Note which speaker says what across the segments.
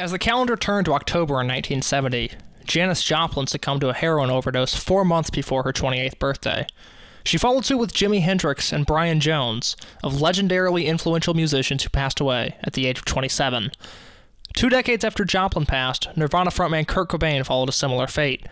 Speaker 1: As the calendar turned to October in 1970, Janis Joplin succumbed to a heroin overdose four months before her 28th birthday. She followed suit with Jimi Hendrix and Brian Jones, of legendarily influential musicians who passed away at the age of 27. Two decades after Joplin passed, Nirvana frontman Kurt Cobain followed a similar fate.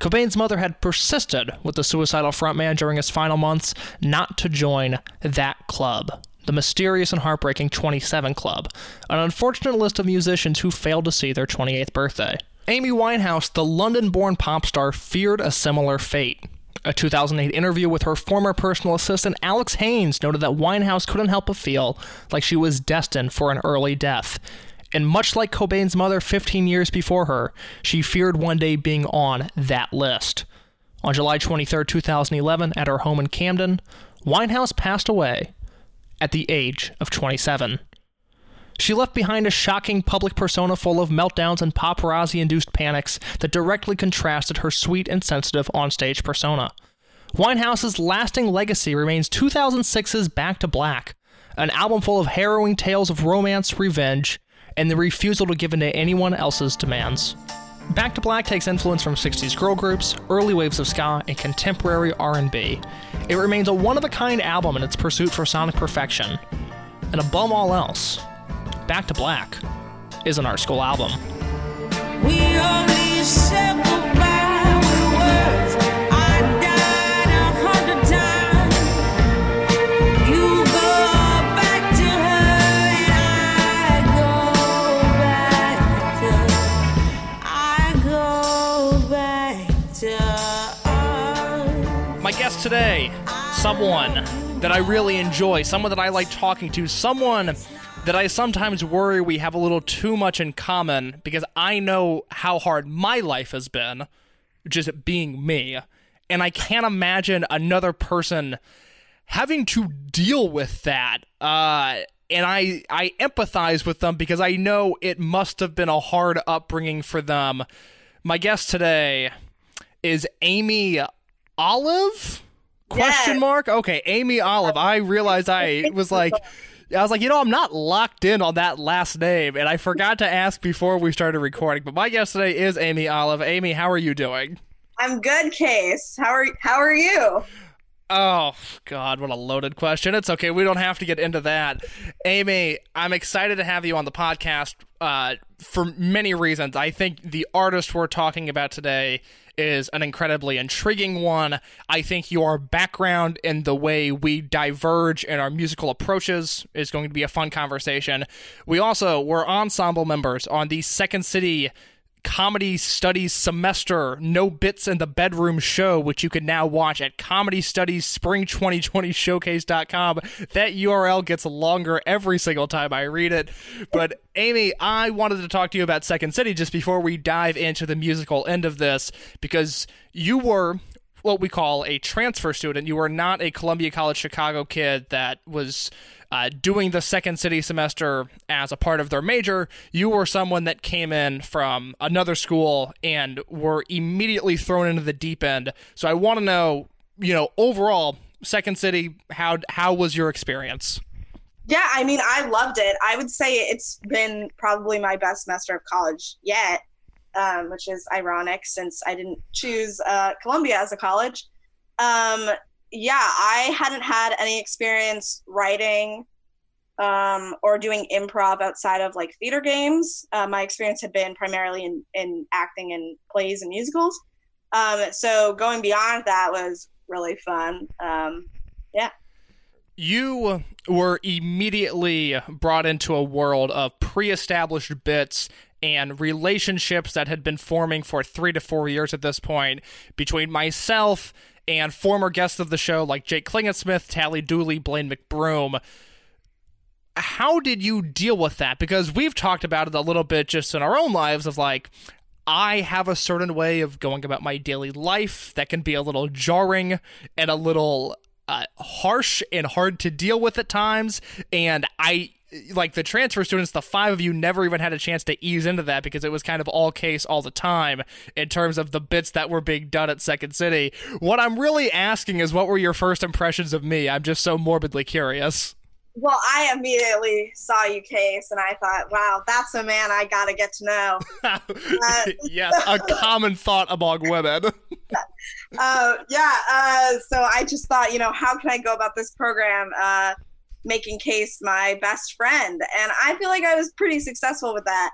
Speaker 1: Cobain's mother had persisted with the suicidal frontman during his final months not to join that club, the mysterious and heartbreaking 27 Club, an unfortunate list of musicians who failed to see their 28th birthday. Amy Winehouse, the London born pop star, feared a similar fate. A 2008 interview with her former personal assistant Alex Haynes noted that Winehouse couldn't help but feel like she was destined for an early death. And much like Cobain's mother 15 years before her, she feared one day being on that list. On July 23, 2011, at her home in Camden, Winehouse passed away at the age of 27. She left behind a shocking public persona full of meltdowns and paparazzi induced panics that directly contrasted her sweet and sensitive onstage persona. Winehouse's lasting legacy remains 2006's Back to Black, an album full of harrowing tales of romance, revenge, and the refusal to give in to anyone else's demands. Back to Black takes influence from 60s girl groups, early waves of ska, and contemporary R&B. It remains a one-of-a-kind album in its pursuit for sonic perfection. And above all else, Back to Black is an art school album. Someone that I really enjoy, someone that I like talking to, someone that I sometimes worry we have a little too much in common because I know how hard my life has been, just being me. And I can't imagine another person having to deal with that. Uh, and I, I empathize with them because I know it must have been a hard upbringing for them. My guest today is Amy Olive? Question yes. mark? Okay, Amy Olive. I realized I was like I was like, you know, I'm not locked in on that last name, and I forgot to ask before we started recording. But my guest today is Amy Olive. Amy, how are you doing?
Speaker 2: I'm good, Case. How are How are you?
Speaker 1: Oh God, what a loaded question. It's okay. We don't have to get into that. Amy, I'm excited to have you on the podcast uh, for many reasons. I think the artist we're talking about today is an incredibly intriguing one. I think your background and the way we diverge in our musical approaches is going to be a fun conversation. We also were ensemble members on the Second City comedy studies semester no bits in the bedroom show which you can now watch at comedy studies spring 2020 showcase.com that url gets longer every single time i read it. But amy i wanted to talk to you about second city just before we dive into the musical end of this because you were what we call a transfer student. You were not a columbia college chicago kid that was uh, doing the second city semester as a part of their major, you were someone that came in from another school and were immediately thrown into the deep end. So I want to know, you know, overall, second city, how how was your experience?
Speaker 2: Yeah, I mean, I loved it. I would say it's been probably my best semester of college yet, um, which is ironic since I didn't choose uh, Columbia as a college. Um, yeah, I hadn't had any experience writing um, or doing improv outside of like theater games. Uh, my experience had been primarily in, in acting in plays and musicals. Um, so going beyond that was really fun. Um, yeah.
Speaker 1: You were immediately brought into a world of pre established bits and relationships that had been forming for three to four years at this point between myself and former guests of the show like Jake Klingensmith, Tally Dooley, Blaine McBroom. How did you deal with that? Because we've talked about it a little bit just in our own lives of like, I have a certain way of going about my daily life that can be a little jarring and a little uh, harsh and hard to deal with at times. And I like the transfer students, the five of you never even had a chance to ease into that because it was kind of all case all the time in terms of the bits that were being done at Second City. What I'm really asking is what were your first impressions of me? I'm just so morbidly curious.
Speaker 2: well, I immediately saw you, Case, and I thought, wow, that's a man I gotta get to know.
Speaker 1: uh, yes, a common thought among women.
Speaker 2: uh, yeah, uh, so I just thought, you know, how can I go about this program? Making Case my best friend, and I feel like I was pretty successful with that.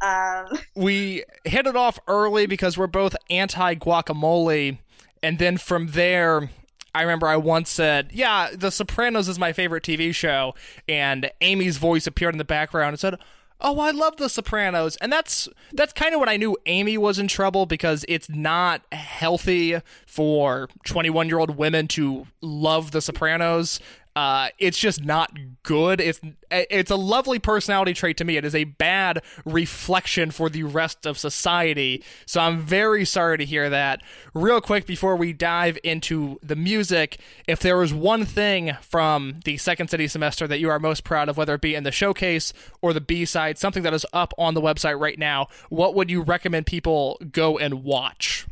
Speaker 2: Um,
Speaker 1: we hit it off early because we're both anti guacamole, and then from there, I remember I once said, "Yeah, The Sopranos is my favorite TV show," and Amy's voice appeared in the background and said, "Oh, I love The Sopranos," and that's that's kind of when I knew Amy was in trouble because it's not healthy for 21 year old women to love The Sopranos. Uh, it's just not good. It's it's a lovely personality trait to me. It is a bad reflection for the rest of society. So I'm very sorry to hear that. Real quick before we dive into the music, if there was one thing from the Second City semester that you are most proud of, whether it be in the showcase or the B side, something that is up on the website right now, what would you recommend people go and watch?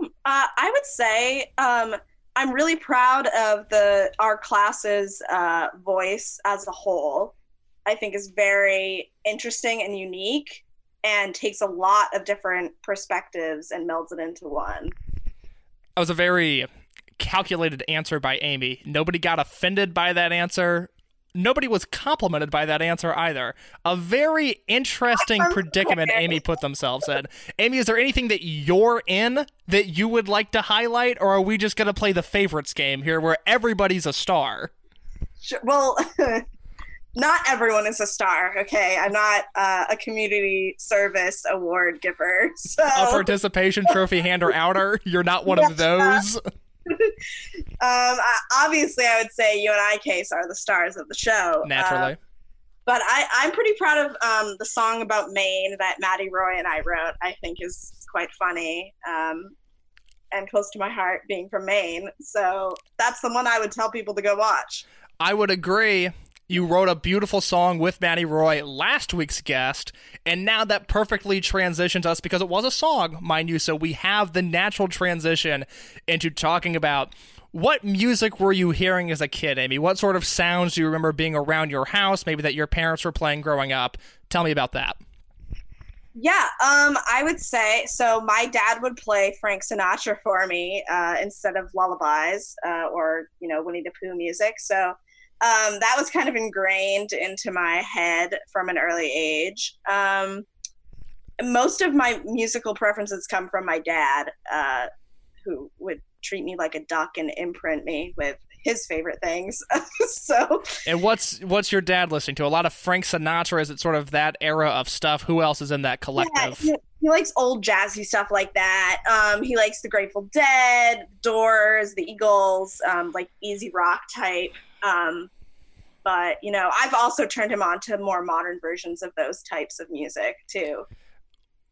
Speaker 2: Uh, I would say um, I'm really proud of the our class's uh, voice as a whole. I think is very interesting and unique, and takes a lot of different perspectives and melds it into one.
Speaker 1: That was a very calculated answer by Amy. Nobody got offended by that answer nobody was complimented by that answer either. A very interesting predicament Amy put themselves in. Amy, is there anything that you're in that you would like to highlight, or are we just going to play the favorites game here where everybody's a star?
Speaker 2: Sure. Well, not everyone is a star, okay? I'm not uh, a community service award giver. So.
Speaker 1: A participation trophy hander outer? You're not one of those?
Speaker 2: Um, obviously, I would say you and I, Case, are the stars of the show.
Speaker 1: Naturally.
Speaker 2: Uh, but I, I'm pretty proud of um, the song about Maine that Maddie Roy and I wrote. I think is quite funny um, and close to my heart, being from Maine. So that's the one I would tell people to go watch.
Speaker 1: I would agree you wrote a beautiful song with Maddie Roy, last week's guest, and now that perfectly transitions us because it was a song, mind you. So we have the natural transition into talking about what music were you hearing as a kid, Amy? What sort of sounds do you remember being around your house, maybe that your parents were playing growing up? Tell me about that.
Speaker 2: Yeah, um, I would say so. My dad would play Frank Sinatra for me uh, instead of lullabies uh, or you know Winnie the Pooh music. So um, that was kind of ingrained into my head from an early age. Um, most of my musical preferences come from my dad, uh, who would treat me like a duck and imprint me with his favorite things. so
Speaker 1: And what's what's your dad listening to? A lot of Frank Sinatra, is it sort of that era of stuff? Who else is in that collective?
Speaker 2: Yeah, he, he, likes old jazzy stuff like that. Um, he likes the Grateful Dead, Doors, the Eagles, um, like easy rock type. Um, but you know, I've also turned him on to more modern versions of those types of music too.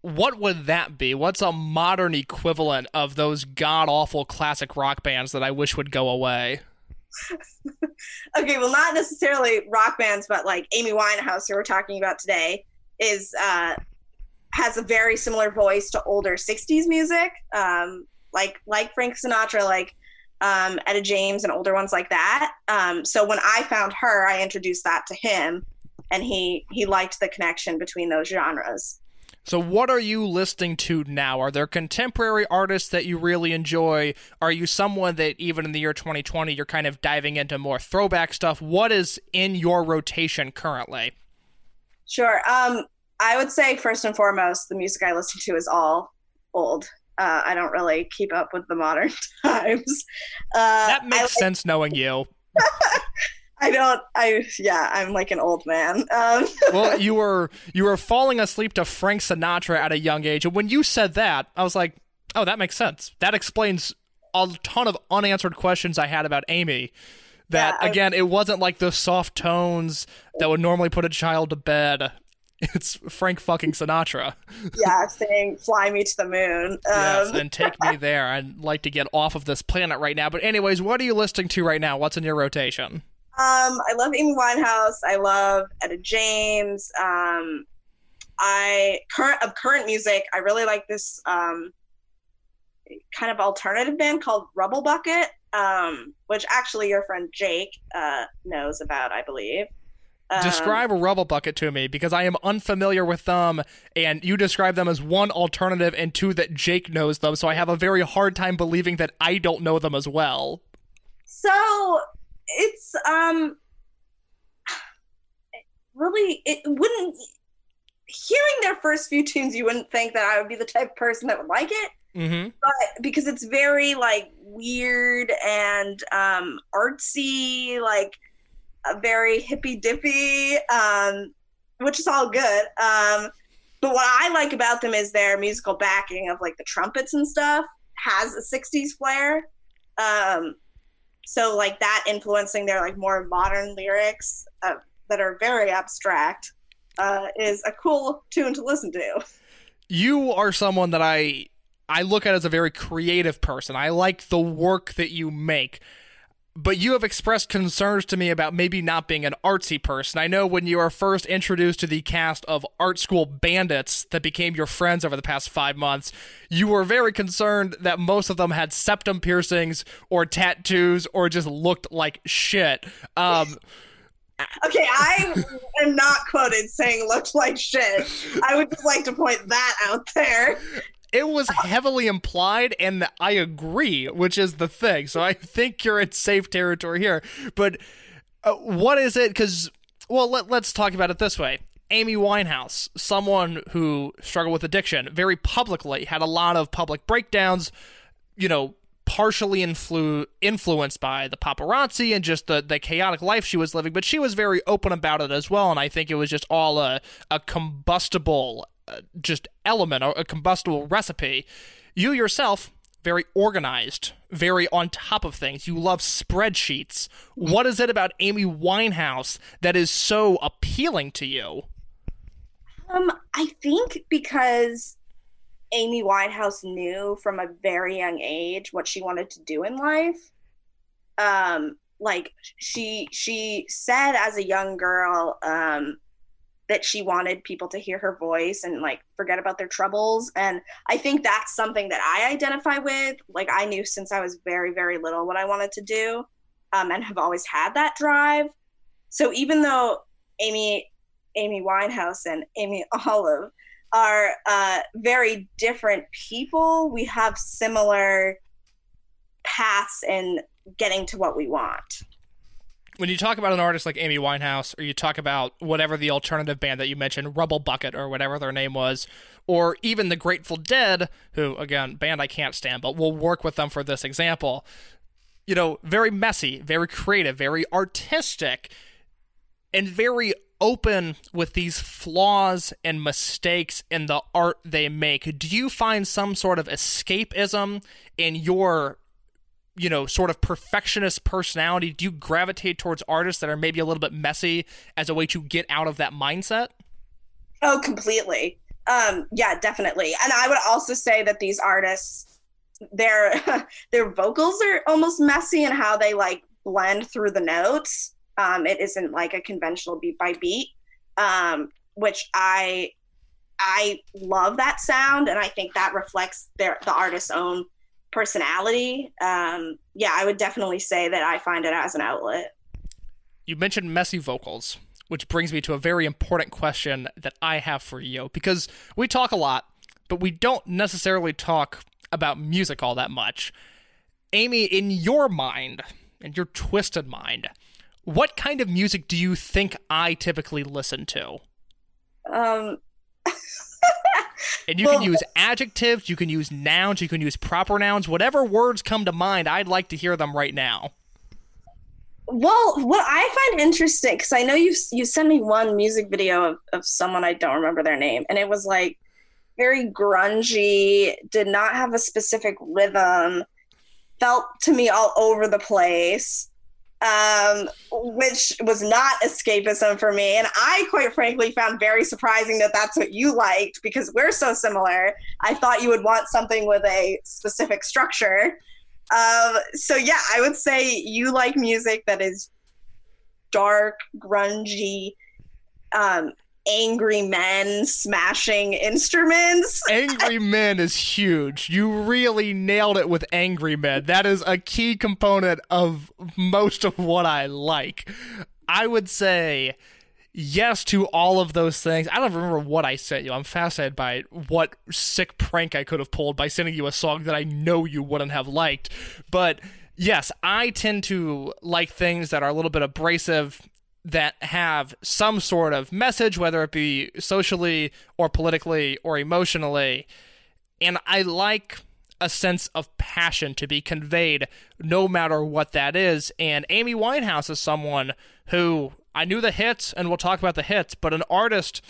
Speaker 1: What would that be? What's a modern equivalent of those god awful classic rock bands that I wish would go away?
Speaker 2: okay, well, not necessarily rock bands, but like Amy Winehouse, who we're talking about today, is uh, has a very similar voice to older '60s music, um, like like Frank Sinatra, like um, Etta James and older ones like that. Um, so when I found her, I introduced that to him, and he he liked the connection between those genres.
Speaker 1: So, what are you listening to now? Are there contemporary artists that you really enjoy? Are you someone that, even in the year 2020, you're kind of diving into more throwback stuff? What is in your rotation currently?
Speaker 2: Sure. Um, I would say, first and foremost, the music I listen to is all old. Uh, I don't really keep up with the modern times.
Speaker 1: Uh, that makes like, sense knowing you.
Speaker 2: I don't. I yeah. I'm like an old man. Um.
Speaker 1: well, you were you were falling asleep to Frank Sinatra at a young age, and when you said that, I was like, oh, that makes sense. That explains a ton of unanswered questions I had about Amy. That yeah, again, it wasn't like the soft tones that would normally put a child to bed. It's Frank fucking Sinatra.
Speaker 2: yeah, saying "Fly me to the moon." Um,
Speaker 1: yes, and take me there. I'd like to get off of this planet right now. But anyways, what are you listening to right now? What's in your rotation?
Speaker 2: Um, I love Amy Winehouse. I love Etta James. Um, I current of current music. I really like this um, kind of alternative band called Rubblebucket. um, which actually your friend Jake uh, knows about, I believe. Um,
Speaker 1: Describe Rubblebucket to me because I am unfamiliar with them, and you describe them as one alternative and two that Jake knows them, so I have a very hard time believing that I don't know them as well.
Speaker 2: So it's um really it wouldn't hearing their first few tunes you wouldn't think that I would be the type of person that would like it
Speaker 1: Mm-hmm.
Speaker 2: but because it's very like weird and um artsy like a very hippy dippy um which is all good um but what I like about them is their musical backing of like the trumpets and stuff has a 60s flair um so like that influencing their like more modern lyrics uh, that are very abstract uh, is a cool tune to listen to.
Speaker 1: You are someone that I I look at as a very creative person. I like the work that you make. But you have expressed concerns to me about maybe not being an artsy person. I know when you were first introduced to the cast of Art School Bandits that became your friends over the past five months, you were very concerned that most of them had septum piercings or tattoos or just looked like shit. Um,
Speaker 2: Okay, I am not quoted saying looked like shit. I would just like to point that out there.
Speaker 1: It was heavily implied, and I agree, which is the thing. So I think you're in safe territory here. But uh, what is it? Because, well, let, let's talk about it this way. Amy Winehouse, someone who struggled with addiction, very publicly had a lot of public breakdowns, you know, partially influ- influenced by the paparazzi and just the, the chaotic life she was living, but she was very open about it as well. And I think it was just all a, a combustible just element, a, a combustible recipe. You yourself, very organized, very on top of things. You love spreadsheets. What is it about Amy Winehouse that is so appealing to you?
Speaker 2: Um, I think because Amy Winehouse knew from a very young age what she wanted to do in life. Um, like she she said as a young girl um, that she wanted people to hear her voice and like forget about their troubles. And i think that's something that i identify with. Like i knew since i was very very little what i wanted to do um, and have always had that drive. So even though amy amy winehouse and amy olive are uh, very different people we have similar paths in getting to what we want
Speaker 1: when you talk about an artist like Amy Winehouse, or you talk about whatever the alternative band that you mentioned, Rubblebucket, or whatever their name was, or even the Grateful Dead, who, again, band I can't stand, but we'll work with them for this example, you know, very messy, very creative, very artistic, and very open with these flaws and mistakes in the art they make. Do you find some sort of escapism in your you know, sort of perfectionist personality, do you gravitate towards artists that are maybe a little bit messy as a way to get out of that mindset?
Speaker 2: Oh, completely. Um, yeah, definitely. And I would also say that these artists, their their vocals are almost messy in how they like blend through the notes. Um, it isn't like a conventional beat by beat, um, which I I love that sound, and I think that reflects their the artist's own personality, um, yeah, I would definitely say that I find it as an outlet.
Speaker 1: You mentioned messy vocals, which brings me to a very important question that I have for you because we talk a lot, but we don't necessarily talk about music all that much. Amy, in your mind, in your twisted mind, what kind of music do you think I typically listen to?
Speaker 2: Um,
Speaker 1: and you well, can use adjectives, you can use nouns, you can use proper nouns, whatever words come to mind. I'd like to hear them right now.
Speaker 2: Well, what I find interesting because I know you you sent me one music video of, of someone I don't remember their name, and it was like very grungy, did not have a specific rhythm, felt to me all over the place um, which was not escapism for me. And I, quite frankly, found very surprising that that's what you liked because we're so similar. I thought you would want something with a specific structure. Um, so, yeah, I would say you like music that is dark, grungy, um, angry men smashing instruments.
Speaker 1: Angry Men is huge. You really nailed it with Angry Men. That is a key component of most of what I like. I would say yes to all of those things. I don't remember what I sent you. I'm fascinated by what sick prank I could have pulled by sending you a song that I know you wouldn't have liked. But yes, I tend to like things that are a little bit abrasive that have some sort of message, whether it be socially or politically or emotionally. And I like a sense of passion to be conveyed no matter what that is. And Amy Winehouse is someone who I knew the hits, and we'll talk about the hits, but an artist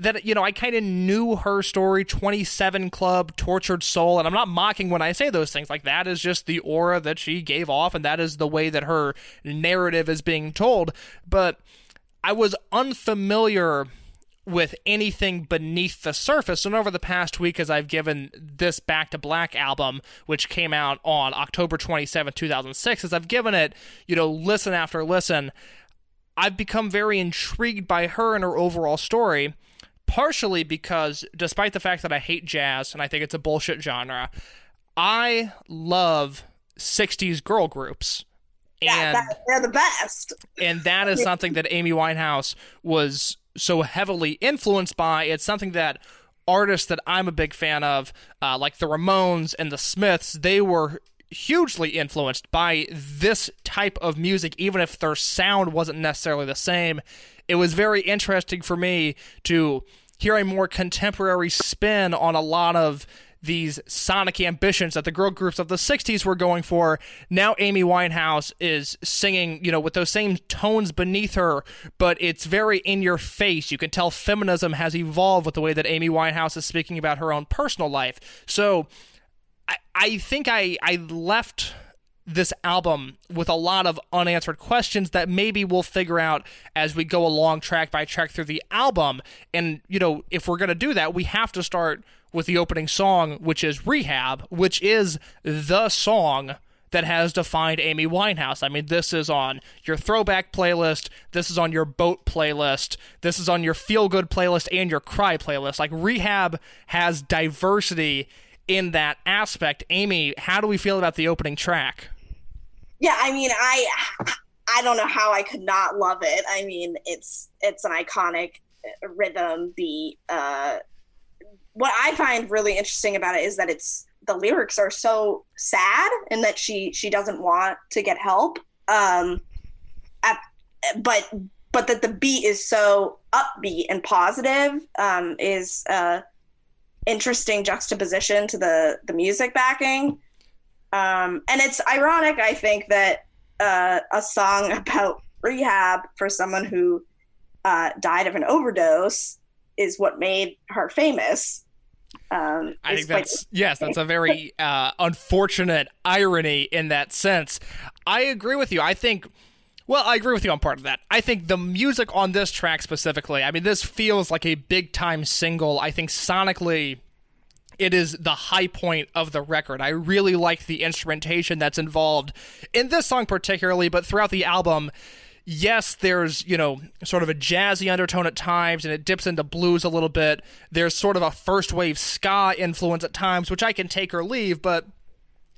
Speaker 1: that you know I kind of knew her story 27 club tortured soul and I'm not mocking when I say those things. Like that is just the aura that she gave off and that is the way that her narrative is being told. But I was unfamiliar with anything beneath the surface. And over the past week as I've given this Back to Black album which came out on October 27 2006 as I've given it you know listen after listen I've become very intrigued by her and her overall story partially because despite the fact that I hate jazz and I think it's a bullshit genre, I love 60s girl groups.
Speaker 2: Yeah,
Speaker 1: and,
Speaker 2: that, they're the best.
Speaker 1: and that is something that Amy Winehouse was so heavily influenced by. It's something that artists that I'm a big fan of, uh, like the Ramones and the Smiths, they were hugely influenced by this type of music, even if their sound wasn't necessarily the same. It was very interesting for me to hear a more contemporary spin on a lot of these sonic ambitions that the girl groups of the 60s were going for. Now Amy Winehouse is singing, you know, with those same tones beneath her, but it's very in your face. You can tell feminism has evolved with the way that Amy Winehouse is speaking about her own personal life. So I, I think I, I left this album with a lot of unanswered questions that maybe we'll figure out as we go along track by track through the album. And, you know, if we're going to do that, we have to start with the opening song, which is Rehab, which is the song that has defined Amy Winehouse. I mean, this is on your throwback playlist, this is on your boat playlist, this is on your feel good playlist and your cry playlist. Like, Rehab has diversity in that aspect. Amy, how do we feel about the opening track?
Speaker 2: Yeah, I mean, I I don't know how I could not love it. I mean, it's it's an iconic rhythm. beat. uh, what I find really interesting about it is that it's the lyrics are so sad and that she she doesn't want to get help. Um, at, but but that the beat is so upbeat and positive um, is uh, interesting juxtaposition to the the music backing. Um, and it's ironic, I think, that uh, a song about rehab for someone who uh, died of an overdose is what made her famous. Um,
Speaker 1: I think that's yes, that's a very uh, unfortunate irony in that sense. I agree with you. I think. Well, I agree with you on part of that. I think the music on this track specifically, I mean, this feels like a big time single. I think sonically, it is the high point of the record. I really like the instrumentation that's involved in this song particularly, but throughout the album. Yes, there's, you know, sort of a jazzy undertone at times and it dips into blues a little bit. There's sort of a first wave ska influence at times, which I can take or leave, but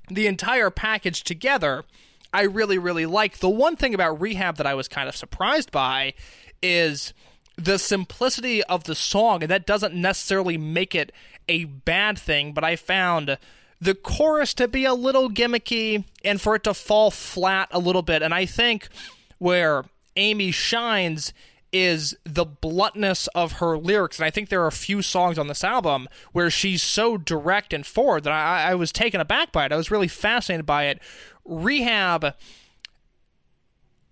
Speaker 1: the entire package together, I really, really like. The one thing about Rehab that I was kind of surprised by is the simplicity of the song, and that doesn't necessarily make it a bad thing, but I found the chorus to be a little gimmicky and for it to fall flat a little bit. And I think where Amy shines is the bluntness of her lyrics. And I think there are a few songs on this album where she's so direct and forward that I, I was taken aback by it. I was really fascinated by it. Rehab,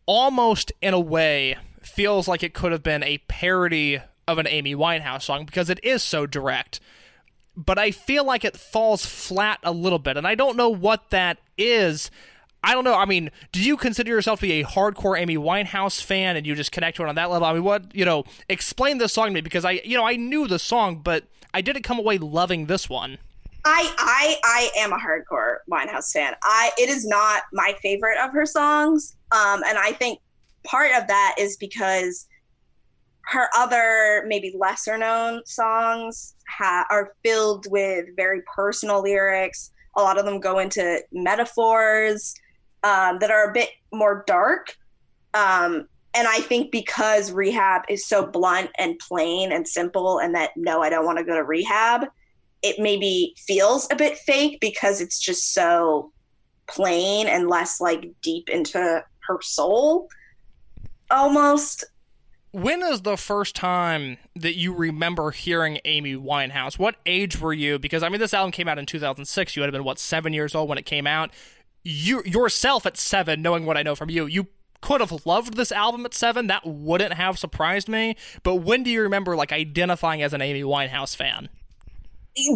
Speaker 1: almost in a way, feels like it could have been a parody of an Amy Winehouse song because it is so direct but I feel like it falls flat a little bit, and I don't know what that is. I don't know. I mean, do you consider yourself to be a hardcore Amy Winehouse fan and you just connect to it on that level? I mean, what, you know, explain this song to me because I, you know, I knew the song, but I didn't come away loving this one.
Speaker 2: I I I am a hardcore Winehouse fan. I it is not my favorite of her songs. Um and I think part of that is because her other maybe lesser known songs ha- are filled with very personal lyrics. A lot of them go into metaphors um, that are a bit more dark. Um, and I think because rehab is so blunt and plain and simple, and that no, I don't want to go to rehab, it maybe feels a bit fake because it's just so plain and less like deep into her soul almost.
Speaker 1: When is the first time that you remember hearing Amy Winehouse? What age were you? Because I mean, this album came out in 2006. You had been what seven years old when it came out. You yourself at seven, knowing what I know from you, you could have loved this album at seven. That wouldn't have surprised me. But when do you remember like identifying as an Amy Winehouse fan?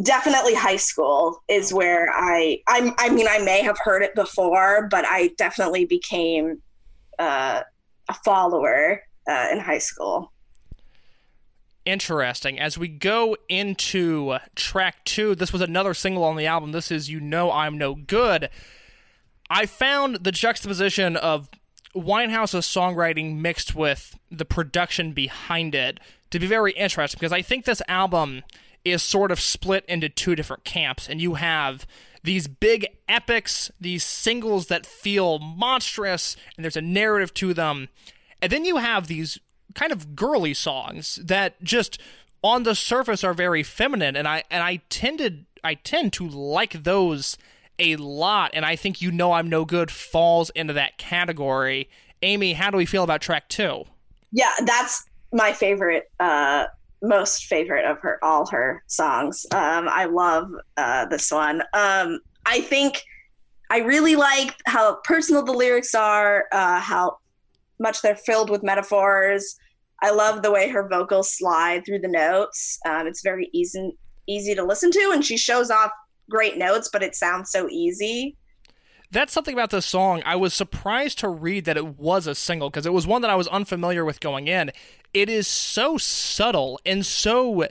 Speaker 2: Definitely high school is where I I I mean I may have heard it before, but I definitely became uh, a follower uh, in high school.
Speaker 1: Interesting. As we go into track two, this was another single on the album. This is You Know I'm No Good. I found the juxtaposition of Winehouse's songwriting mixed with the production behind it to be very interesting because I think this album is sort of split into two different camps, and you have these big epics, these singles that feel monstrous, and there's a narrative to them, and then you have these kind of girly songs that just on the surface are very feminine, and I and I tended I tend to like those a lot, and I think You Know I'm No Good falls into that category. Amy, how do we feel about track two?
Speaker 2: Yeah, that's my favorite, uh, most favorite of her all her songs. Um, I love uh, this one. Um, I think I really like how personal the lyrics are, uh, how much they're filled with metaphors. I love the way her vocals slide through the notes. Um, it's very easy easy to listen to, and she shows off great notes, but it sounds so easy.
Speaker 1: That's something about this song. I was surprised to read that it was a single because it was one that I was unfamiliar with going in. It is so subtle and so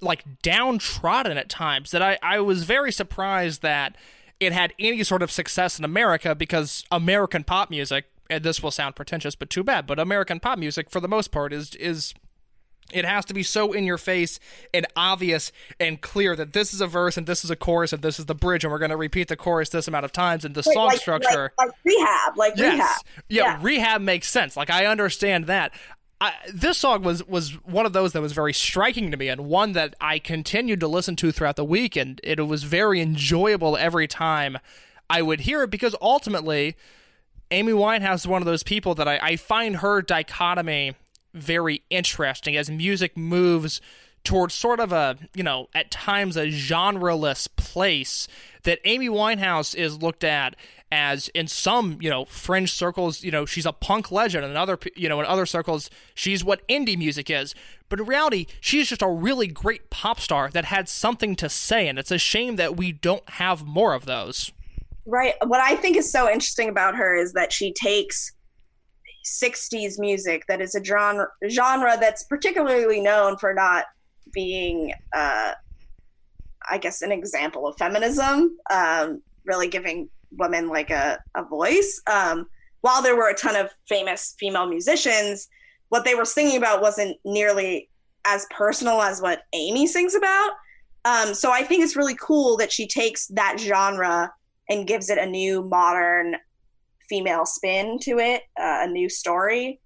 Speaker 1: like downtrodden at times that I, I was very surprised that it had any sort of success in America because American pop music, and this will sound pretentious, but too bad, but American pop music for the most part is is it has to be so in your face and obvious and clear that this is a verse and this is a chorus and this is the bridge and we're going to repeat the chorus this amount of times and the Wait, song
Speaker 2: like,
Speaker 1: structure.
Speaker 2: like, like, rehab like yes. rehab.
Speaker 1: Yeah, yeah, rehab makes sense. Like i understand that. I, this song was was one of those that was very striking to me and one that I continued to listen to throughout the week and it was very enjoyable every time I would hear it because ultimately Amy Winehouse is one of those people that I, I find her dichotomy very interesting as music moves towards sort of a, you know, at times a genreless place that Amy Winehouse is looked at as in some, you know, fringe circles, you know, she's a punk legend and other, you know, in other circles she's what indie music is. But in reality, she's just a really great pop star that had something to say and it's a shame that we don't have more of those.
Speaker 2: Right. What I think is so interesting about her is that she takes 60s music that is a genre genre that's particularly known for not being uh, I guess an example of feminism, um, really giving women like a, a voice. Um, while there were a ton of famous female musicians, what they were singing about wasn't nearly as personal as what Amy sings about. Um, so I think it's really cool that she takes that genre and gives it a new modern female spin to it, uh, a new story.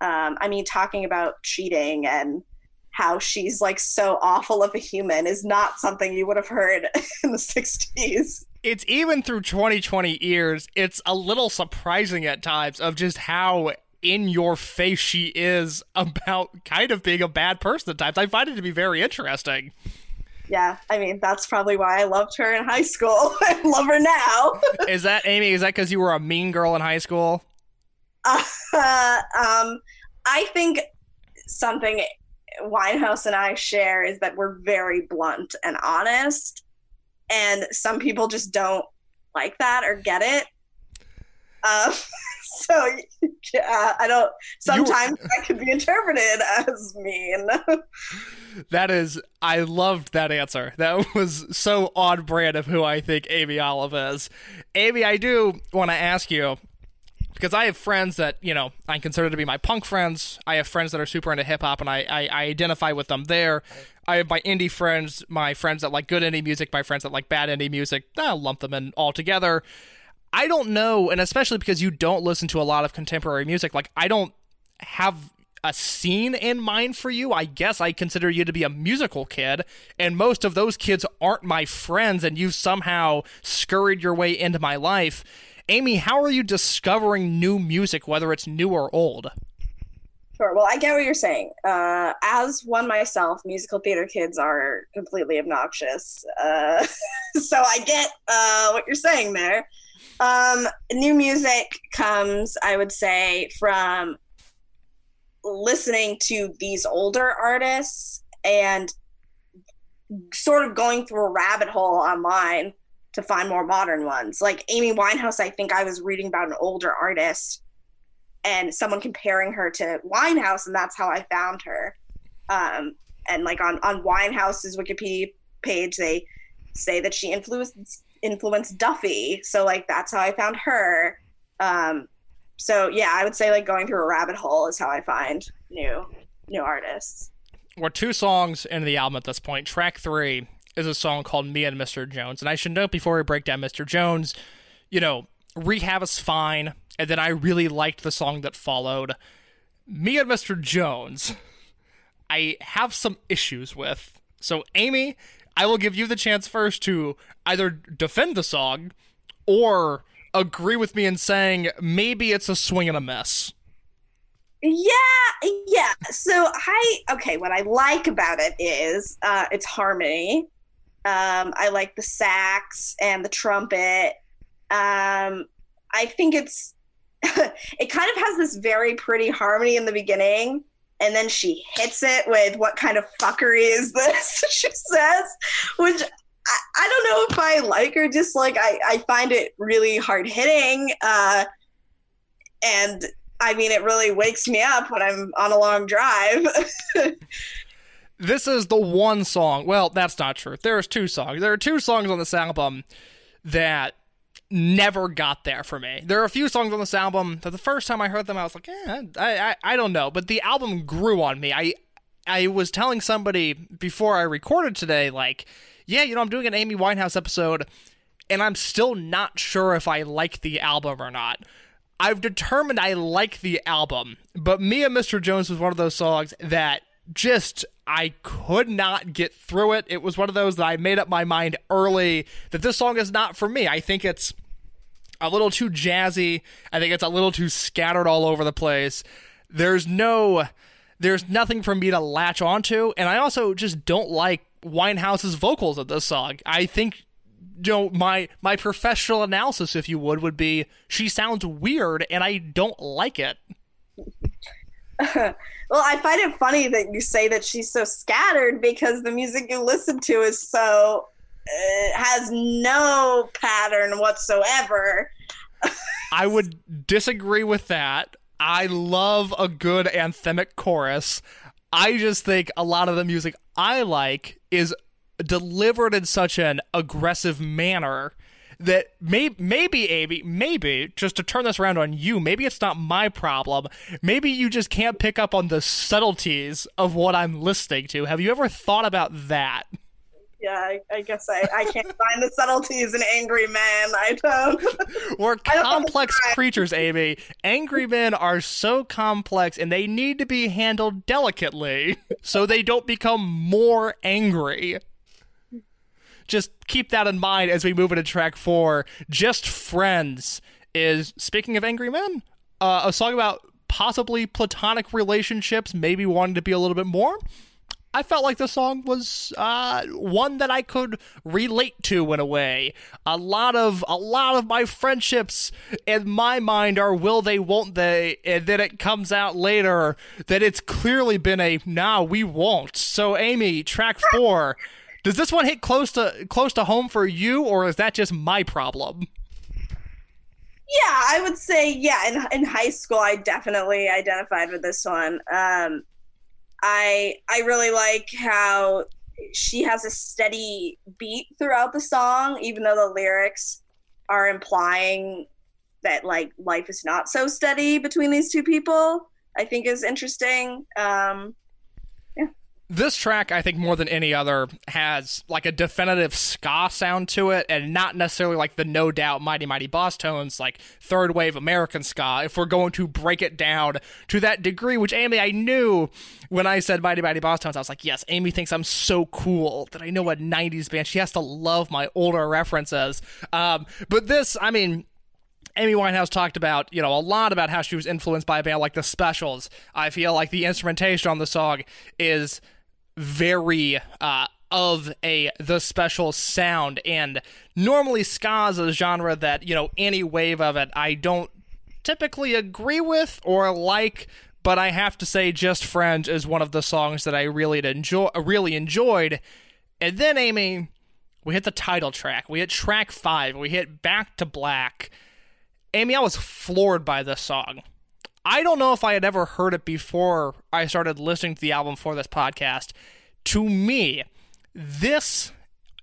Speaker 2: Um, I mean, talking about cheating and how she's like so awful of a human is not something you would have heard in the 60s.
Speaker 1: It's even through 2020 years, it's a little surprising at times of just how in your face she is about kind of being a bad person at times. I find it to be very interesting
Speaker 2: yeah, I mean that's probably why I loved her in high school and love her now.
Speaker 1: is that Amy? Is that because you were a mean girl in high school?
Speaker 2: Uh, um, I think something Winehouse and I share is that we're very blunt and honest, and some people just don't like that or get it. Um, so yeah, I don't. Sometimes that could be interpreted as mean.
Speaker 1: that is, I loved that answer. That was so on brand of who I think Amy Olive is. Amy, I do want to ask you because I have friends that you know I consider to be my punk friends. I have friends that are super into hip hop, and I, I, I identify with them there. I have my indie friends, my friends that like good indie music, my friends that like bad indie music. I'll lump them in all together. I don't know, and especially because you don't listen to a lot of contemporary music, like I don't have a scene in mind for you. I guess I consider you to be a musical kid, and most of those kids aren't my friends, and you've somehow scurried your way into my life. Amy, how are you discovering new music, whether it's new or old?
Speaker 2: Sure. Well, I get what you're saying. Uh, as one myself, musical theater kids are completely obnoxious. Uh, so I get uh, what you're saying there. Um, new music comes, I would say, from listening to these older artists and sort of going through a rabbit hole online to find more modern ones. Like Amy Winehouse, I think I was reading about an older artist and someone comparing her to Winehouse, and that's how I found her. Um, and like on on Winehouse's Wikipedia page, they say that she influenced influenced Duffy, so like that's how I found her. Um, so yeah, I would say like going through a rabbit hole is how I find new new artists.
Speaker 1: We're two songs into the album at this point. Track three is a song called "Me and Mr. Jones," and I should note before we break down Mr. Jones, you know, Rehab is fine, and then I really liked the song that followed. Me and Mr. Jones, I have some issues with. So, Amy, I will give you the chance first to either defend the song or agree with me in saying maybe it's a swing and a mess.
Speaker 2: Yeah, yeah. So I okay. What I like about it is uh, its harmony. Um, I like the sax and the trumpet. Um, I think it's it kind of has this very pretty harmony in the beginning, and then she hits it with what kind of fuckery is this? she says, which I, I don't know if I like or dislike. I, I find it really hard hitting. Uh, and I mean, it really wakes me up when I'm on a long drive.
Speaker 1: this is the one song. Well, that's not true. There's two songs. There are two songs on this album that never got there for me. There are a few songs on this album that the first time I heard them, I was like, eh, I, I, I don't know. But the album grew on me. I, I was telling somebody before I recorded today, like, yeah, you know, I'm doing an Amy Winehouse episode, and I'm still not sure if I like the album or not. I've determined I like the album, but Me and Mr. Jones was one of those songs that just I could not get through it. It was one of those that I made up my mind early that this song is not for me. I think it's a little too jazzy. I think it's a little too scattered all over the place. There's no there's nothing for me to latch onto, and I also just don't like Winehouse's vocals of this song. I think you know my my professional analysis if you would would be she sounds weird and I don't like it.
Speaker 2: well, I find it funny that you say that she's so scattered because the music you listen to is so uh, has no pattern whatsoever.
Speaker 1: I would disagree with that. I love a good anthemic chorus. I just think a lot of the music I like is delivered in such an aggressive manner that may, maybe Amy, maybe just to turn this around on you, maybe it's not my problem. Maybe you just can't pick up on the subtleties of what I'm listening to. Have you ever thought about that?
Speaker 2: Yeah, I, I guess I, I can't find the subtleties in angry men. I don't.
Speaker 1: We're complex creatures, Amy. Angry men are so complex and they need to be handled delicately so they don't become more angry just keep that in mind as we move into track four. Just Friends is, speaking of angry men, uh, a song about possibly platonic relationships, maybe wanting to be a little bit more. I felt like the song was uh, one that I could relate to in a way. A lot of a lot of my friendships in my mind are will they, won't they, and then it comes out later that it's clearly been a nah, we won't. So Amy, track four. Does this one hit close to close to home for you, or is that just my problem?
Speaker 2: Yeah, I would say yeah. In in high school, I definitely identified with this one. Um, I I really like how she has a steady beat throughout the song, even though the lyrics are implying that like life is not so steady between these two people. I think is interesting. Um,
Speaker 1: this track, I think more than any other, has like a definitive ska sound to it, and not necessarily like the no doubt mighty mighty Bosstones, like third wave American ska. If we're going to break it down to that degree, which Amy, I knew when I said mighty mighty Bosstones, I was like, yes, Amy thinks I'm so cool that I know a '90s band. She has to love my older references. Um, but this, I mean. Amy Winehouse talked about, you know, a lot about how she was influenced by a band like the Specials. I feel like the instrumentation on the song is very uh, of a the special sound. And normally ska is a genre that you know any wave of it i don't typically agree with or like but i have to say just friends is one of the songs that i really enjoy really enjoyed. And then amy we hit the title track. We hit track five. We hit back to black. Amy i was floored by this song I don't know if I had ever heard it before I started listening to the album for this podcast. To me, this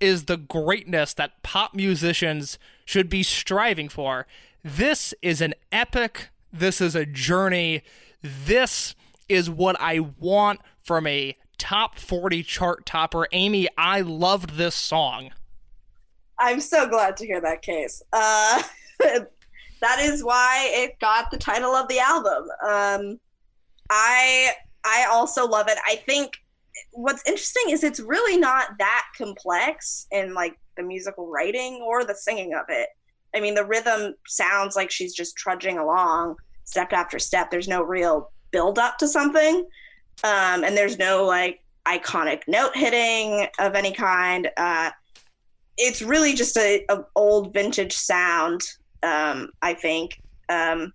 Speaker 1: is the greatness that pop musicians should be striving for. This is an epic, this is a journey. This is what I want from a top 40 chart topper. Amy, I loved this song.
Speaker 2: I'm so glad to hear that case. Uh, that is why it got the title of the album. Um, I I also love it. I think what's interesting is it's really not that complex in like the musical writing or the singing of it. I mean, the rhythm sounds like she's just trudging along step after step. There's no real build up to something, um, and there's no like iconic note hitting of any kind. Uh, it's really just a, a old vintage sound um, I think. Um,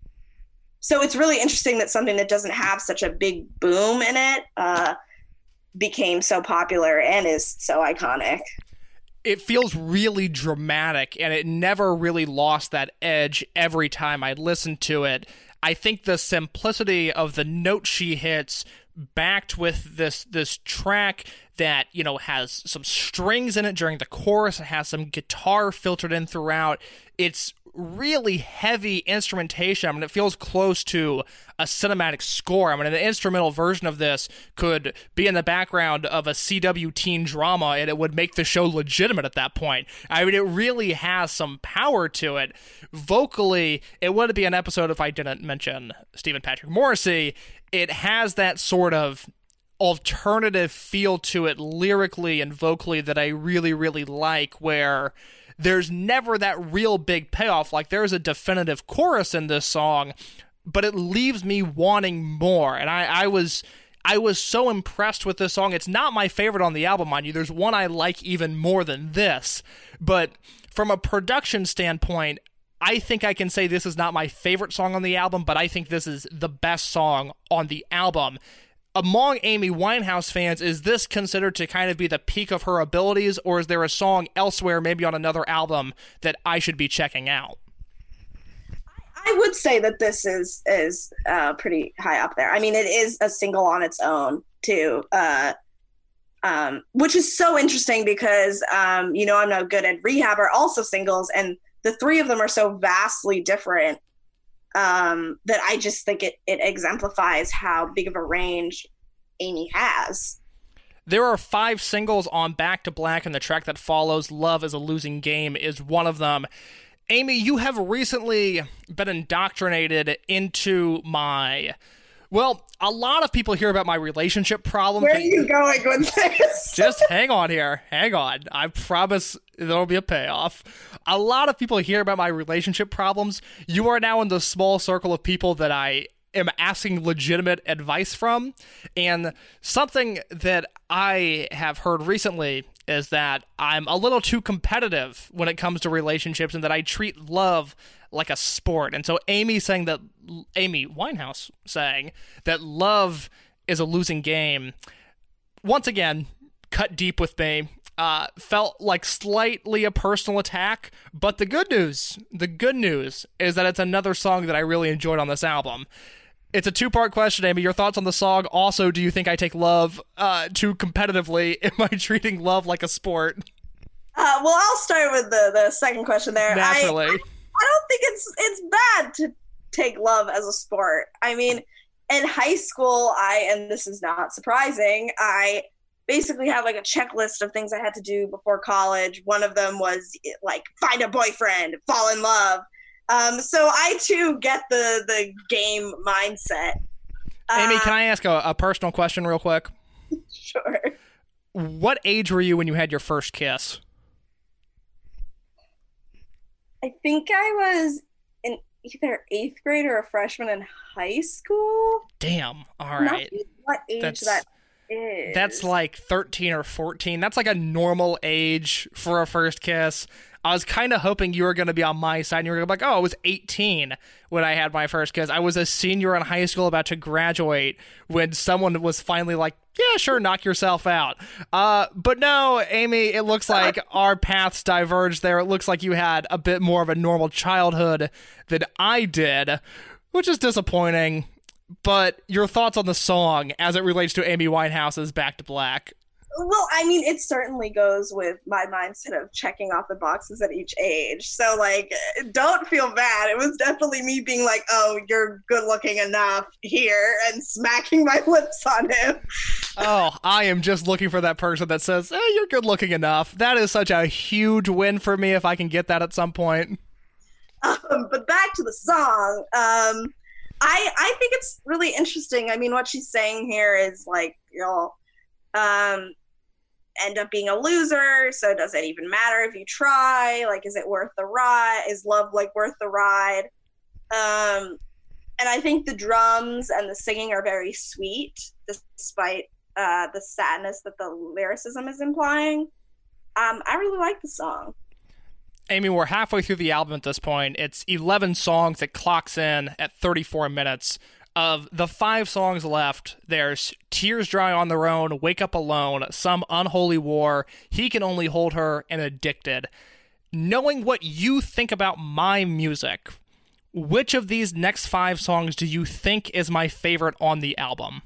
Speaker 2: so it's really interesting that something that doesn't have such a big boom in it uh, became so popular and is so iconic.
Speaker 1: It feels really dramatic, and it never really lost that edge every time I listened to it. I think the simplicity of the note she hits backed with this this track that you know has some strings in it during the chorus it has some guitar filtered in throughout it's really heavy instrumentation. I mean, it feels close to a cinematic score. I mean, an instrumental version of this could be in the background of a CW teen drama and it would make the show legitimate at that point. I mean, it really has some power to it. Vocally, it wouldn't be an episode if I didn't mention Stephen Patrick Morrissey. It has that sort of alternative feel to it lyrically and vocally that I really, really like, where there's never that real big payoff. Like there's a definitive chorus in this song, but it leaves me wanting more. And I, I was I was so impressed with this song. It's not my favorite on the album, mind you. There's one I like even more than this. But from a production standpoint, I think I can say this is not my favorite song on the album, but I think this is the best song on the album among Amy Winehouse fans, is this considered to kind of be the peak of her abilities, or is there a song elsewhere, maybe on another album, that I should be checking out?
Speaker 2: I would say that this is is uh, pretty high up there. I mean, it is a single on its own too, uh, um, which is so interesting because um, you know I'm no good at rehab are also singles, and the three of them are so vastly different um, that I just think it it exemplifies how big of a range Amy has.
Speaker 1: There are five singles on Back to Black, and the track that follows, Love is a Losing Game, is one of them. Amy, you have recently been indoctrinated into my. Well, a lot of people hear about my relationship problems.
Speaker 2: Where are you going with this?
Speaker 1: just hang on here. Hang on. I promise there'll be a payoff. A lot of people hear about my relationship problems. You are now in the small circle of people that I am asking legitimate advice from. And something that I have heard recently is that I'm a little too competitive when it comes to relationships and that I treat love like a sport. And so Amy saying that Amy Winehouse saying that love is a losing game. Once again, cut deep with me. Uh, felt like slightly a personal attack, but the good news, the good news is that it's another song that I really enjoyed on this album. It's a two part question, Amy. Your thoughts on the song? Also, do you think I take love uh, too competitively? Am I treating love like a sport?
Speaker 2: Uh, well, I'll start with the, the second question there.
Speaker 1: Naturally. I,
Speaker 2: I don't think it's it's bad to take love as a sport. I mean, in high school, I and this is not surprising, I basically had like a checklist of things I had to do before college. One of them was like find a boyfriend, fall in love. Um, so I too get the the game mindset.
Speaker 1: Amy, uh, can I ask a, a personal question real quick?
Speaker 2: Sure.
Speaker 1: What age were you when you had your first kiss?
Speaker 2: I think I was in either eighth grade or a freshman in high school.
Speaker 1: Damn. All right.
Speaker 2: what age That's... that is.
Speaker 1: That's like 13 or 14. That's like a normal age for a first kiss. I was kind of hoping you were going to be on my side and you were going to be like, oh, I was 18 when I had my first kiss. I was a senior in high school about to graduate when someone was finally like, yeah, sure, knock yourself out. Uh, but no, Amy, it looks like our paths diverged there. It looks like you had a bit more of a normal childhood than I did, which is disappointing but your thoughts on the song as it relates to Amy Winehouse's Back to Black.
Speaker 2: Well, I mean, it certainly goes with my mindset of checking off the boxes at each age. So, like, don't feel bad. It was definitely me being like, oh, you're good looking enough here and smacking my lips on him.
Speaker 1: oh, I am just looking for that person that says, eh, you're good looking enough. That is such a huge win for me if I can get that at some point.
Speaker 2: Um, but back to the song. Um, I I think it's really interesting. I mean, what she's saying here is like you'll um, end up being a loser. So does it even matter if you try? Like, is it worth the ride? Is love like worth the ride? Um, and I think the drums and the singing are very sweet, despite uh, the sadness that the lyricism is implying. Um, I really like the song.
Speaker 1: Amy, we're halfway through the album at this point. It's 11 songs. It clocks in at 34 minutes. Of the five songs left, there's Tears Dry on Their Own, Wake Up Alone, Some Unholy War, He Can Only Hold Her, and Addicted. Knowing what you think about my music, which of these next five songs do you think is my favorite on the album?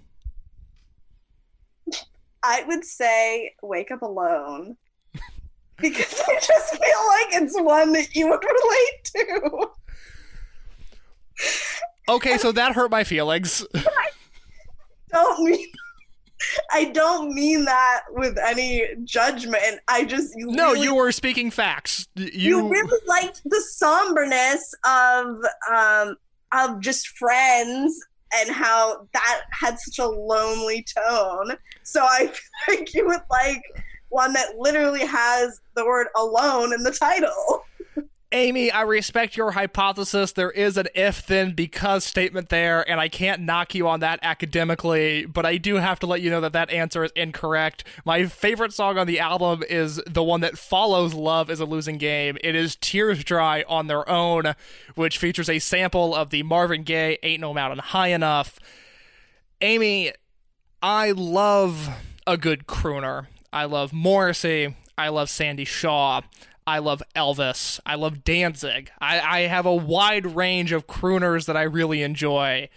Speaker 2: I would say Wake Up Alone because I just feel like it's one that you would relate to.
Speaker 1: Okay, so that hurt my feelings.
Speaker 2: I don't mean I don't mean that with any judgment. I just
Speaker 1: you no, really, you were speaking facts. You...
Speaker 2: you really liked the somberness of um of just friends and how that had such a lonely tone. So I feel like you would like one that literally has the word alone in the title.
Speaker 1: Amy, I respect your hypothesis. There is an if then because statement there, and I can't knock you on that academically, but I do have to let you know that that answer is incorrect. My favorite song on the album is the one that follows Love is a Losing Game. It is Tears Dry on Their Own, which features a sample of the Marvin Gaye Ain't No Mountain High Enough. Amy, I love a good crooner. I love Morrissey. I love Sandie Shaw. I love Elvis. I love Danzig. I, I have a wide range of crooners that I really enjoy.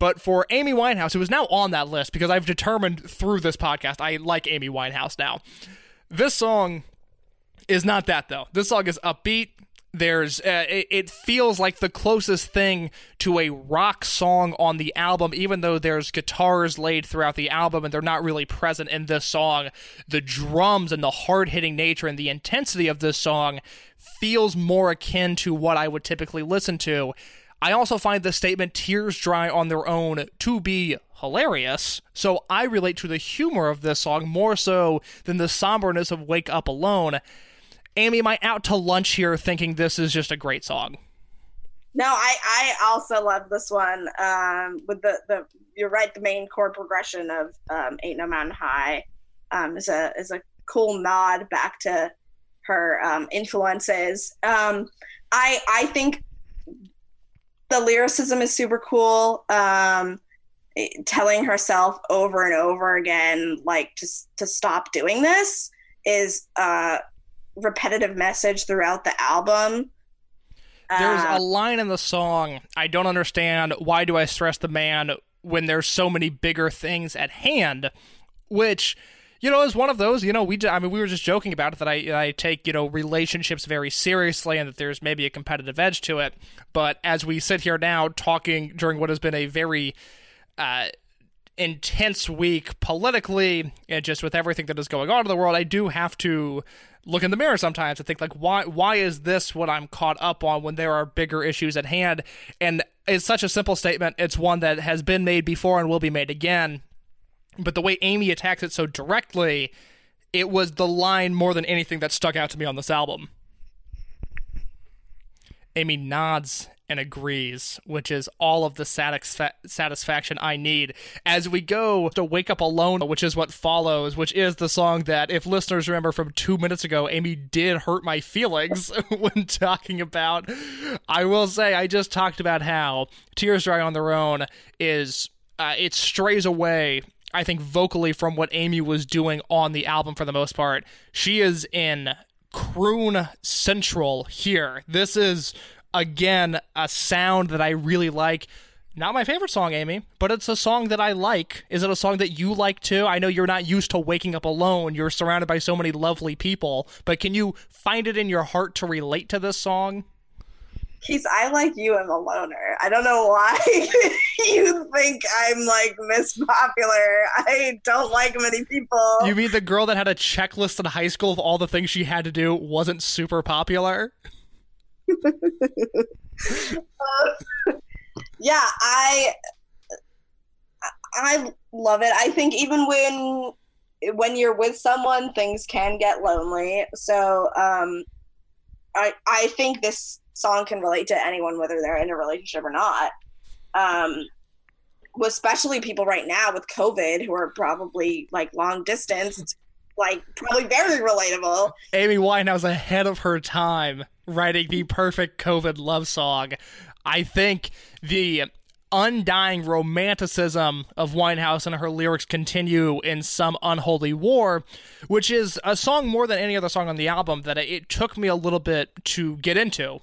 Speaker 1: But for Amy Winehouse, who is now on that list because I've determined through this podcast I like Amy Winehouse now. This song is not that though. This song is upbeat there's uh, it, feels like the closest thing to a rock song on the album even though there's guitars laid throughout the album and they're not really present in this song. The drums and the hard-hitting nature and the intensity of this song feels more akin to what I would typically listen to. I also find the statement tears dry on their own to be hilarious. So I relate to the humor of this song more so than the somberness of wake up alone Amy, am I out to lunch here thinking this is just a great song?
Speaker 2: No, I, I also love this one. Um, with the, the you're right, the main chord progression of um, Ain't No Mountain High um, is a is a cool nod back to her um, influences. Um, I I think the lyricism is super cool. Um, telling herself over and over again, like just to stop doing this, is uh, repetitive message throughout the album.
Speaker 1: There's uh, a line in the song, I don't understand why do I stress the man when there's so many bigger things at hand, which you know, is one of those, you know, we I mean, we were just joking about it that I I take you know relationships very seriously and that there's maybe a competitive edge to it. But as we sit here now talking during what has been a very uh, intense week politically and just with everything that is going on in the world, I do have to look in the mirror sometimes and think like why why is this what I'm caught up on when there are bigger issues at hand? And it's such a simple statement. It's one that has been made before and will be made again. But the way Amy attacks it so directly, it was the line more than anything that stuck out to me on this album. Amy nods and agrees, which is all of the satisfa- satisfaction I need. As we go to Wake Up Alone, which is what follows, which is the song that, if listeners remember from two minutes ago, Amy did hurt my feelings when talking about. I will say, I just talked about how Tears Dry on Their Own is. Uh, it strays away I think vocally from what Amy was doing on the album for the most part. She is in croon central here. This is again a sound that I really like. Not my favorite song, Amy, but it's a song that I like. Is it a song that you like too? I know you're not used to waking up alone. You're surrounded by so many lovely people, but can you find it in your heart to relate to this song?
Speaker 2: Keith, I like you am a loner. I don't know why you think I'm like Miss Popular. I don't like many people.
Speaker 1: You mean the girl that had a checklist in high school of all the things she had to do wasn't super popular? Uh,
Speaker 2: yeah, I I love it. I think even when when you're with someone, things can get lonely. So um, I I think this song can relate to anyone whether they're in a relationship or not. Um, especially people right now with COVID who are probably like long distance, like probably very relatable.
Speaker 1: Amy Winehouse ahead of her time writing the perfect COVID love song. I think the undying romanticism of Winehouse and her lyrics continue in some unholy war, which is a song more than any other song on the album that it took me a little bit to get into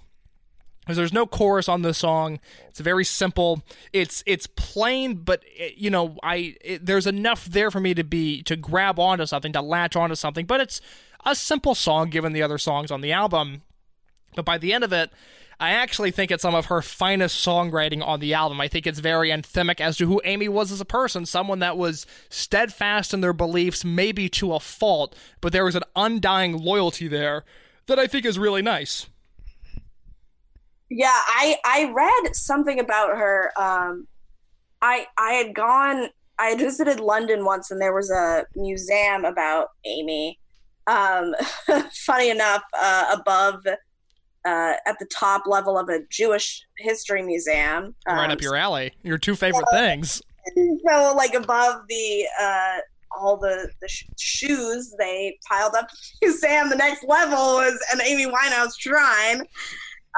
Speaker 1: there's no chorus on this song. It's very simple. It's it's plain, but it, you know, I it, there's enough there for me to be to grab onto something, to latch onto something. But it's a simple song given the other songs on the album. But by the end of it, I actually think it's some of her finest songwriting on the album. I think it's very anthemic as to who Amy was as a person, someone that was steadfast in their beliefs, maybe to a fault, but there was an undying loyalty there that I think is really nice.
Speaker 2: Yeah, I I read something about her. Um, I I had gone. I had visited London once, and there was a museum about Amy. Um, funny enough, uh, above uh, at the top level of a Jewish history museum.
Speaker 1: Um, right up your alley. Your two favorite things.
Speaker 2: So, like above the uh, all the the sh- shoes, they piled up the museum. The next level was an Amy Winehouse shrine.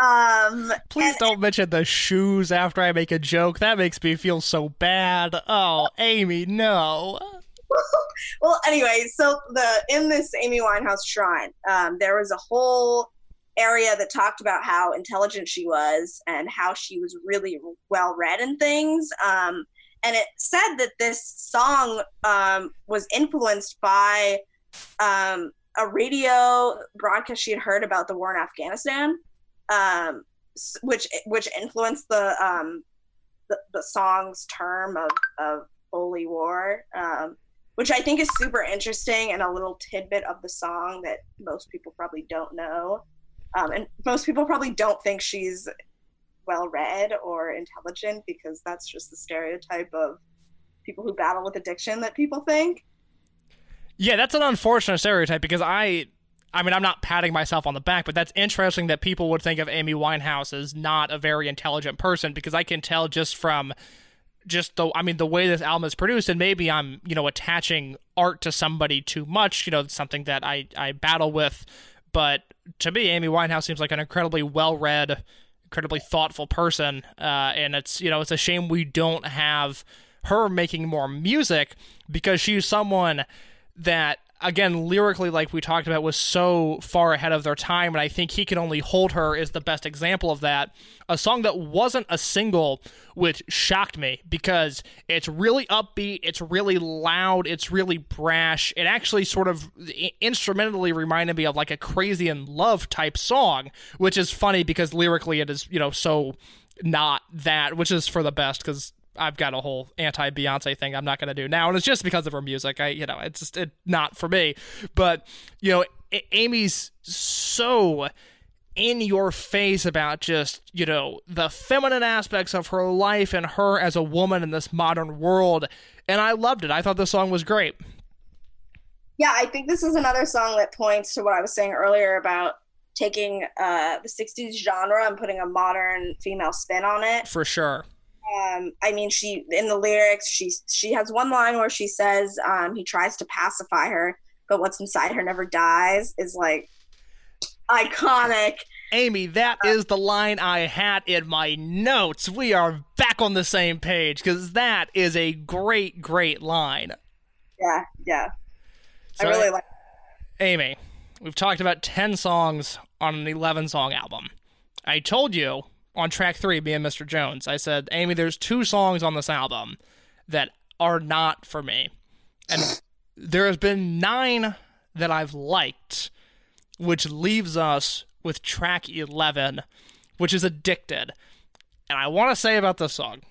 Speaker 2: Um,
Speaker 1: Please and, don't mention the shoes after I make a joke. That makes me feel so bad. Oh, Amy, no.
Speaker 2: well, anyway, so the in this Amy Winehouse shrine, um, there was a whole area that talked about how intelligent she was and how she was really well read and things. Um, and it said that this song um, was influenced by um, a radio broadcast she had heard about the war in Afghanistan um, which which influenced the um, the, the song's term of, of holy war, um, which I think is super interesting and a little tidbit of the song that most people probably don't know, um, and most people probably don't think she's well read or intelligent because that's just the stereotype of people who battle with addiction that people think.
Speaker 1: Yeah, that's an unfortunate stereotype because I I mean, I'm not patting myself on the back, but that's interesting that people would think of Amy Winehouse as not a very intelligent person because I can tell just from just the I mean the way this album is produced and maybe I'm, you know, attaching art to somebody too much, you know, something that I I battle with, but to me Amy Winehouse seems like an incredibly well-read, incredibly thoughtful person, uh, and it's, you know, it's a shame we don't have her making more music because she's someone that again, lyrically, like we talked about, was so far ahead of their time, and I think He Can Only Hold Her is the best example of that. A song that wasn't a single, which shocked me because it's really upbeat, it's really loud, it's really brash. It actually sort of instrumentally reminded me of like a Crazy in Love type song, which is funny because lyrically it is, you know, so not that, which is for the best because I've got a whole anti Beyonce thing I'm not going to do now, and it's just because of her music. I, you know, it's just it, not for me. But you know, a- Amy's so in your face about just you know the feminine aspects of her life and her as a woman in this modern world, and I loved it. I thought the song was great.
Speaker 2: Yeah, I think this is another song that points to what I was saying earlier about taking uh, the 60s genre and putting a modern female spin on it.
Speaker 1: For sure
Speaker 2: um, I mean, she in the lyrics, she she has one line where she says um, he tries to pacify her, but what's inside her never dies. Is like iconic.
Speaker 1: Amy, that uh, is the line I had in my notes. We are back on the same page because that is a great, great line.
Speaker 2: Yeah, yeah. So, I really like.
Speaker 1: Amy, we've talked about ten songs on an eleven song album. I told you on track three, me and Mr. Jones, I said, Amy, there's two songs on this album that are not for me. And there has been nine that I've liked, which leaves us with track 11, which is Addicted. And I want to say about this song,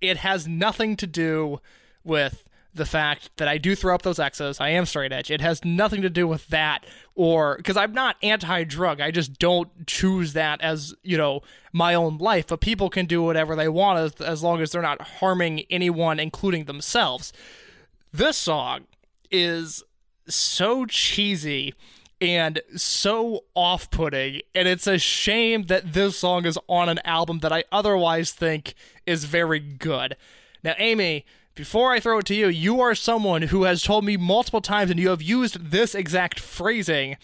Speaker 1: it has nothing to do with the fact that I do throw up those X's. I am straight edge. It has nothing to do with that or because I'm not anti drug. I just don't choose that as, you know, my own life. But people can do whatever they want as, as long as they're not harming anyone, including themselves. This song is so cheesy and so off putting. And it's a shame that this song is on an album that I otherwise think is very good. Now, Amy before I throw it to you, you are someone who has told me multiple times, and you have used this exact phrasing.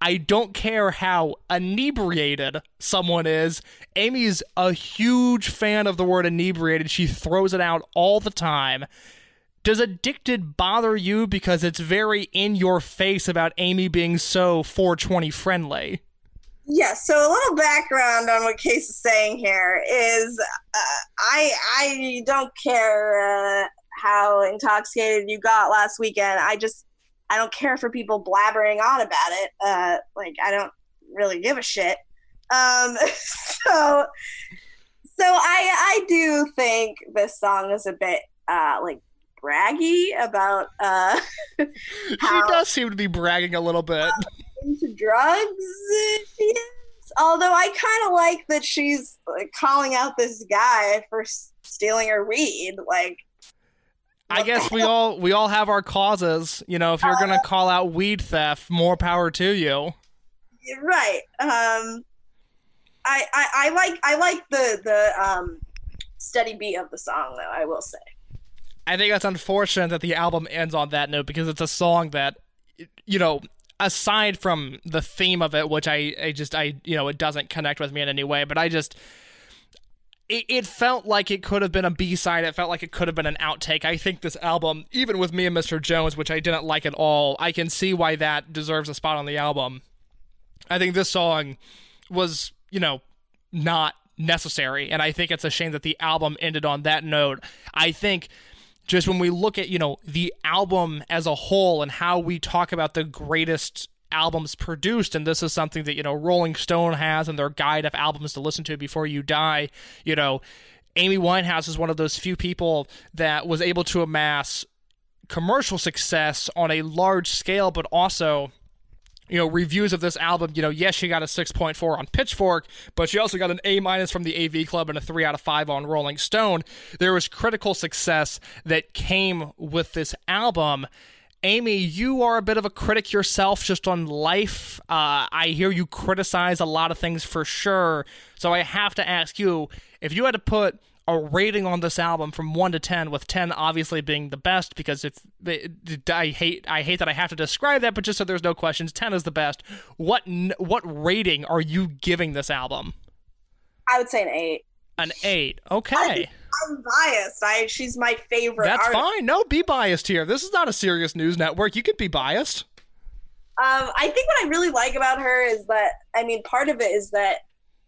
Speaker 1: I don't care how inebriated someone is. Amy's a huge fan of the word inebriated. She throws it out all the time. Does addicted bother you because it's very in your face about Amy being so 420 friendly?
Speaker 2: Yes. So a little background on what Case is saying here is, uh, I I don't care uh, how intoxicated you got last weekend. I just I don't care for people blabbering on about it. Uh, like I don't really give a shit. Um, so so I I do think this song is a bit uh, like braggy about uh,
Speaker 1: how she does seem to be bragging a little bit
Speaker 2: into drugs. She is. Although I kind of like that she's like, calling out this guy for stealing her weed. Like
Speaker 1: I guess we all we all have our causes. You know, if you're gonna call out weed theft, more power to you.
Speaker 2: Right. Um, I, I I like I like the the um steady beat of the song though. I will say.
Speaker 1: I think it's unfortunate that the album ends on that note because it's a song that, you know, aside from the theme of it, which I I just I you know it doesn't connect with me in any way, but I just it, it felt like it could have been a B-side. It felt like it could have been an outtake. I think this album, even with me and Mr. Jones, which I didn't like at all, I can see why that deserves a spot on the album. I think this song was, you know, not necessary. And I think it's a shame that the album ended on that note. I think just when we look at, you know, the album as a whole and how we talk about the greatest albums produced and this is something that you know rolling stone has in their guide of albums to listen to before you die you know amy winehouse is one of those few people that was able to amass commercial success on a large scale but also you know reviews of this album you know yes she got a 6.4 on pitchfork but she also got an a minus from the av club and a 3 out of 5 on rolling stone there was critical success that came with this album Amy, you are a bit of a critic yourself just on life. Uh, I hear you criticize a lot of things for sure. So I have to ask you if you had to put a rating on this album from 1 to 10 with 10 obviously being the best because if I hate I hate that I have to describe that but just so there's no questions 10 is the best what what rating are you giving this album
Speaker 2: I would say an 8
Speaker 1: an 8 okay
Speaker 2: I'm biased. I she's my favorite.
Speaker 1: That's
Speaker 2: artist.
Speaker 1: fine. No, be biased here. This is not a serious news network. You could be biased.
Speaker 2: Um, I think what I really like about her is that I mean, part of it is that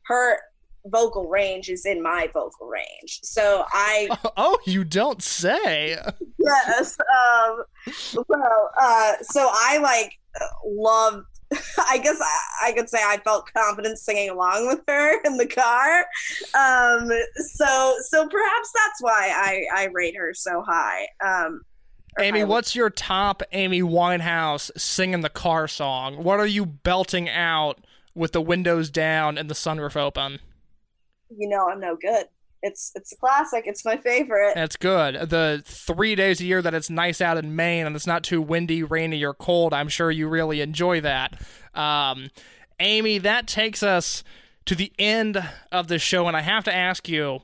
Speaker 2: her vocal range is in my vocal range. So I
Speaker 1: oh, you don't say.
Speaker 2: yes. Um, well, uh, so I like love. I guess I, I, could say I felt confident singing along with her in the car. Um, so so perhaps that's why I I rate her so high. Um,
Speaker 1: Amy, what's your top Amy Winehouse singing the car song? What are you belting out with the windows down and the sunroof open?
Speaker 2: You know I'm no good. It's it's a classic. It's my favorite.
Speaker 1: That's good. The three days a year that it's nice out in Maine and it's not too windy, rainy, or cold, I'm sure you really enjoy that. Um, Amy, that takes us to the end of the show, and I have to ask you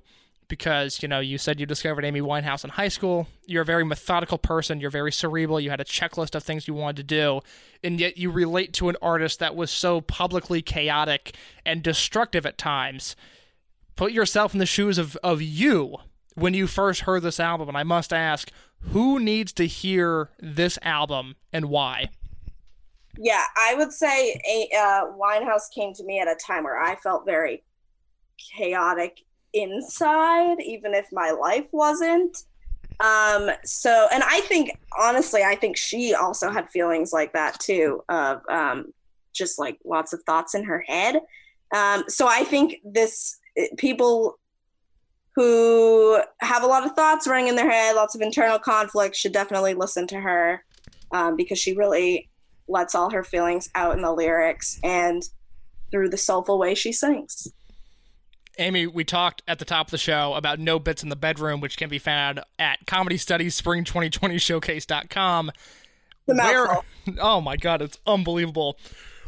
Speaker 1: because you know you said you discovered Amy Winehouse in high school. You're a very methodical person. You're very cerebral. You had a checklist of things you wanted to do, and yet you relate to an artist that was so publicly chaotic and destructive at times. Put yourself in the shoes of of you when you first heard this album, and I must ask, who needs to hear this album and why?
Speaker 2: Yeah, I would say a uh, Winehouse came to me at a time where I felt very chaotic inside, even if my life wasn't. Um, so, and I think, honestly, I think she also had feelings like that too, of um, just like lots of thoughts in her head. Um, so I think this people who have a lot of thoughts running in their head, lots of internal conflict, should definitely listen to her um, because she really lets all her feelings out in the lyrics and through the soulful way she sings.
Speaker 1: Amy, we talked at the top of the show about No Bits in the Bedroom, which can be found at Comedy Studies Spring 2020 Showcase.com.
Speaker 2: The Where,
Speaker 1: oh my God, it's unbelievable.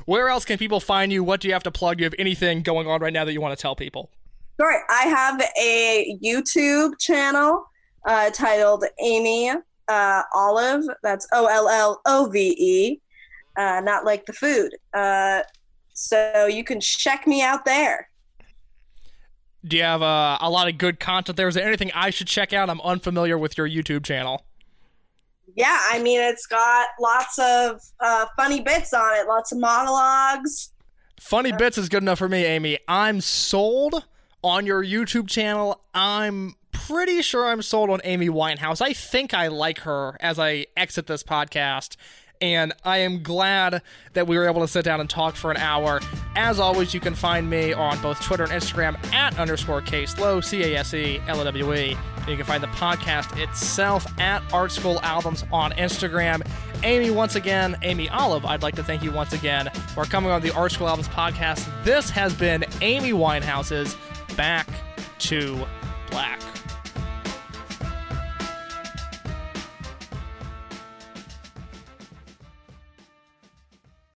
Speaker 1: Where else can people find you? What do you have to plug? Do you have anything going on right now that you want to tell people?
Speaker 2: Sure. I have a YouTube channel uh, titled Amy uh, Ollove. That's O L L O V E, uh, not like the food. Uh, so you can check me out there.
Speaker 1: Do you have uh, a lot of good content there? Is there anything I should check out? I'm unfamiliar with your YouTube channel.
Speaker 2: Yeah, I mean, it's got lots of uh, funny bits on it, lots of monologues.
Speaker 1: Funny bits is good enough for me, Amy. I'm sold on your YouTube channel. I'm pretty sure I'm sold on Amy Winehouse. I think I like her as I exit this podcast and I am glad that we were able to sit down and talk for an hour. As always, you can find me on both Twitter and Instagram at underscore Case Lowe, C A S E L O W E. You can find the podcast itself at Art School Albums on Instagram. Amy, once again, Amy Ollove, I'd like to thank you once again for coming on the Art School Albums podcast. This has been Amy Winehouse's Back to Black.